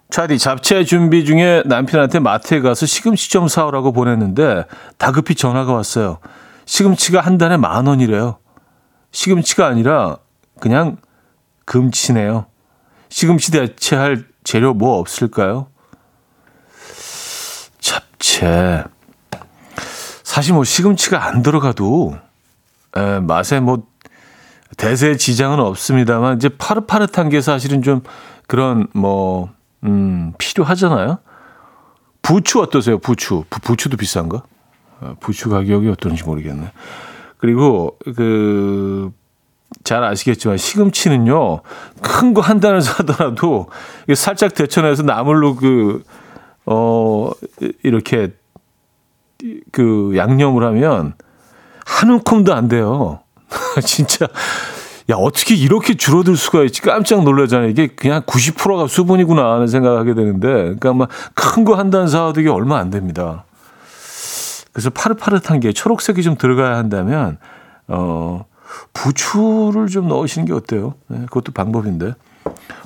차디 잡채 준비 중에 남편한테 마트에 가서 시금치 좀 사오라고 보냈는데 다급히 전화가 왔어요. 시금치가 한 단에 만 원이래요. 시금치가 아니라 그냥 금치네요. 시금치 대체할 재료 뭐 없을까요? 잡채. 사실 뭐 시금치가 안 들어가도 에, 맛에 뭐 대세 지장은 없습니다만 이제 파릇파릇한 게 사실은 좀 그런 뭐 음, 필요하잖아요. 부추 어떠세요? 부추. 부, 추도 비싼가? 어, 부추 가격이 어떤지 모르겠네. 그리고 그 잘 아시겠지만 시금치는요 큰 거 한 단을 사더라도 살짝 데쳐내서 나물로 그 어 이렇게 그 양념을 하면 한 움큼도 안 돼요. 진짜 야 어떻게 이렇게 줄어들 수가 있지 깜짝 놀라잖아요. 이게 그냥 90%가 수분이구나 하는 생각하게 되는데 그러니까 막 큰 거 한단 사도 이게 얼마 안 됩니다. 그래서 파릇파릇한 게 초록색이 좀 들어가야 한다면 어 부추를 좀 넣으시는 게 어때요? 네, 그것도 방법인데.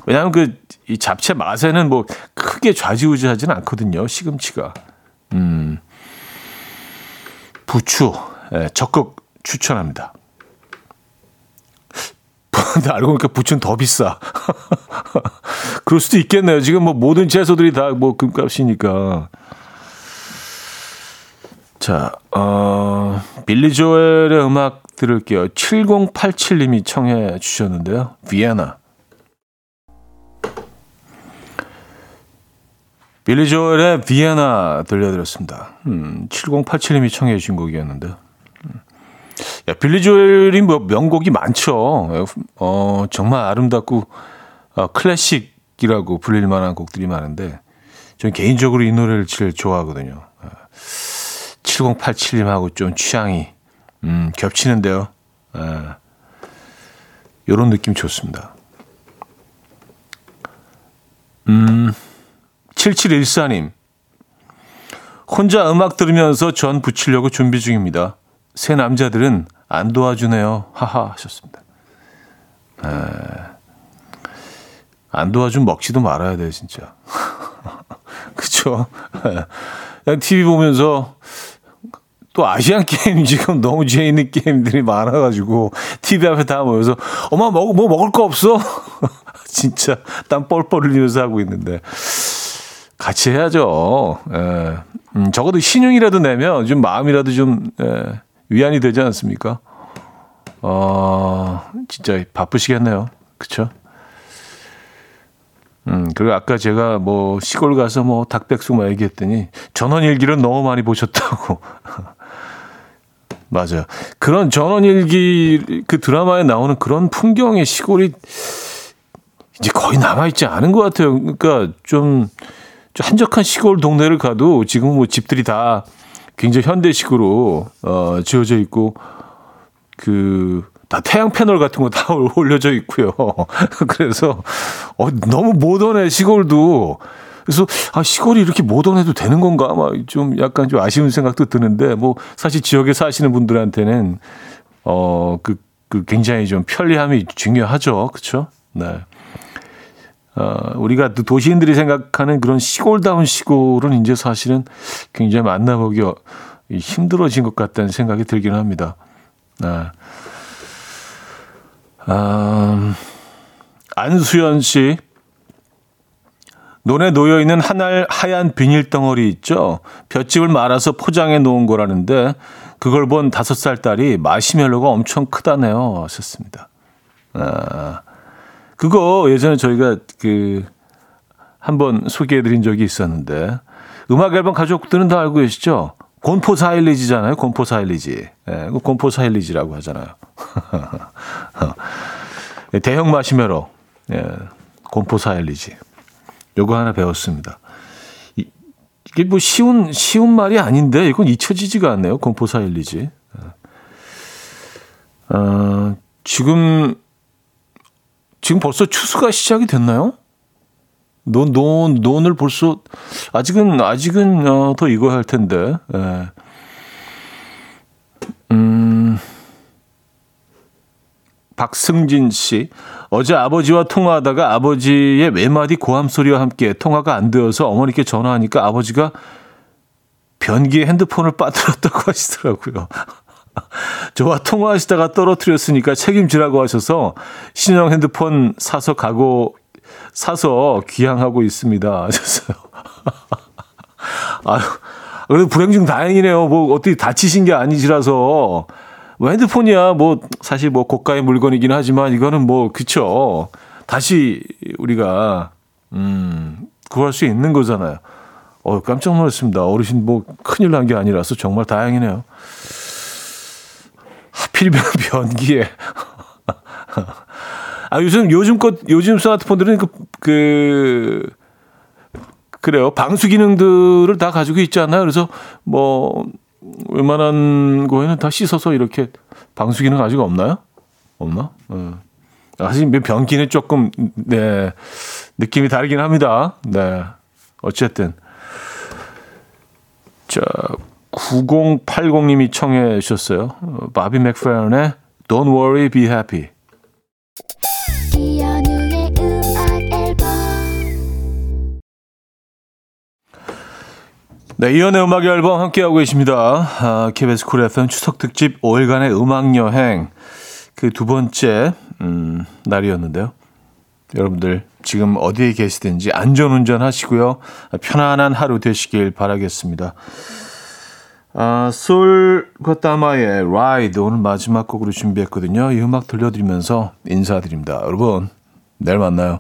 왜냐하면 그 이 잡채 맛에는 뭐 크게 좌지우지하지는 않거든요. 시금치가. 음. 부추 예, 적극 추천합니다. 근데 알고 보니까 부츠는 더 비싸. 그럴 수도 있겠네요. 지금 뭐 모든 채소들이 다 뭐 금값이니까. 자, 어, 빌리 조엘의 음악 들을게요. 7087님이 청해 주셨는데요. 비에나. 빌리 조엘의 비에나 들려드렸습니다. 음, 7087님이 청해 주신 곡이었는데. 음. 야, 빌리 조엘이 뭐 명곡이 많죠. 어, 정말 아름답고 어, 클래식이라고 불릴 만한 곡들이 많은데 저는 개인적으로 이 노래를 제일 좋아하거든요. 7087님하고 좀 취향이 음, 겹치는데요. 이런 예. 느낌 좋습니다. 음, 7714님. 혼자 음악 들으면서 전 붙이려고 준비 중입니다. 새 남자들은 안 도와주네요. 하하 하셨습니다. 에, 안 도와주면 먹지도 말아야 돼, 진짜. 그쵸? 그냥 TV 보면서 또 아시안 게임 지금 너무 죄 있는 게임들이 많아가지고 TV 앞에 다 모여서 엄마 먹, 뭐 먹을 거 없어? 진짜 땀 뻘뻘 흘리면서 하고 있는데 같이 해야죠. 예. 음, 적어도 신용이라도 내면 좀 마음이라도 좀 예, 위안이 되지 않습니까? 어, 진짜 바쁘시겠네요. 그쵸? 음, 그리고 아까 제가 뭐 시골 가서 뭐 닭백숙 뭐 얘기했더니 전원일기를 너무 많이 보셨다고. 맞아요. 그런 전원일기 그 드라마에 나오는 그런 풍경의 시골이 이제 거의 남아있지 않은 것 같아요. 그러니까 좀, 좀 한적한 시골 동네를 가도 지금 뭐 집들이 다 굉장히 현대식으로 어, 지어져 있고 그 다 태양 패널 같은 거 다 올려져 있고요. 그래서 어, 너무 모던해 시골도. 그래서 아 시골이 이렇게 모던해도 되는 건가 막 좀 약간 좀 아쉬운 생각도 드는데 뭐 사실 지역에 사시는 분들한테는 어그 그 굉장히 좀 편리함이 중요하죠. 그렇죠? 네. 어, 우리가 도시인들이 생각하는 그런 시골다운 시골은 이제 사실은 굉장히 만나보기 힘들어진 것 같다는 생각이 들기는 합니다. 네. 음, 안수연 씨. 논에 놓여 있는 하늘 하얀 비닐 덩어리 있죠. 볏짚을 말아서 포장해 놓은 거라는데 그걸 본 다섯 살 딸이 마시멜로가 엄청 크다네요. 하셨습니다. 아, 그거 예전에 저희가 그 한번 소개해 드린 적이 있었는데 음악 앨범 가족들은 다 알고 계시죠? 곤포 사일리지잖아요. 곤포 사일리지. 예, 곤포 사일리지라고 하잖아요. 예, 대형 마시메로. 예, 곤포 사일리지. 요거 하나 배웠습니다. 이, 이게 뭐 쉬운 쉬운 말이 아닌데 이건 잊혀지지가 않네요. 곤포 사일리지. 예. 어, 지금 지금 벌써 추수가 시작이 됐나요? 논, 논, 논을 벌써, 아직은, 아직은, 어, 더 익어야 할 텐데, 예. 음, 박승진 씨. 어제 아버지와 통화하다가 아버지의 외마디 고함 소리와 함께 통화가 안 되어서 어머니께 전화하니까 아버지가 변기에 핸드폰을 빠뜨렸다고 하시더라고요. 저와 통화하시다가 떨어뜨렸으니까 책임지라고 하셔서 신형 핸드폰 사서 가고 사서 귀향하고 있습니다. 하셨어요. 아유, 그래도 불행 중 다행이네요. 뭐 어떻게 다치신 게 아니시라서 뭐 핸드폰이야 뭐 사실 뭐 고가의 물건이긴 하지만 이거는 뭐 그쵸. 다시 우리가 음 구할 수 있는 거잖아요. 어 깜짝 놀랐습니다. 어르신 뭐 큰일 난 게 아니라서 정말 다행이네요. 하필이면 변기에. 아, 요즘, 요즘 것, 요즘 스마트폰들은 그, 그, 그래요. 방수 기능들을 다 가지고 있잖아요. 그래서 뭐, 웬만한 거에는 다 씻어서 이렇게 방수 기능 아직 없나요? 없나? 네. 사실 변기는 조금, 네, 느낌이 다르긴 합니다. 네. 어쨌든. 자, 9080님이 청해 주셨어요. 바비 맥페런의 Don't Worry, Be Happy. 네, 이현우의 음악 앨범 함께하고 계십니다. 아, KBS 쿨 FM 추석 특집 5일간의 음악 여행. 그 두 번째 음, 날이었는데요. 여러분들 지금 어디에 계시든지 안전운전 하시고요. 편안한 하루 되시길 바라겠습니다. 아, 솔 거타마의 Ride 오늘 마지막 곡으로 준비했거든요. 이 음악 들려드리면서 인사드립니다. 여러분, 내일 만나요.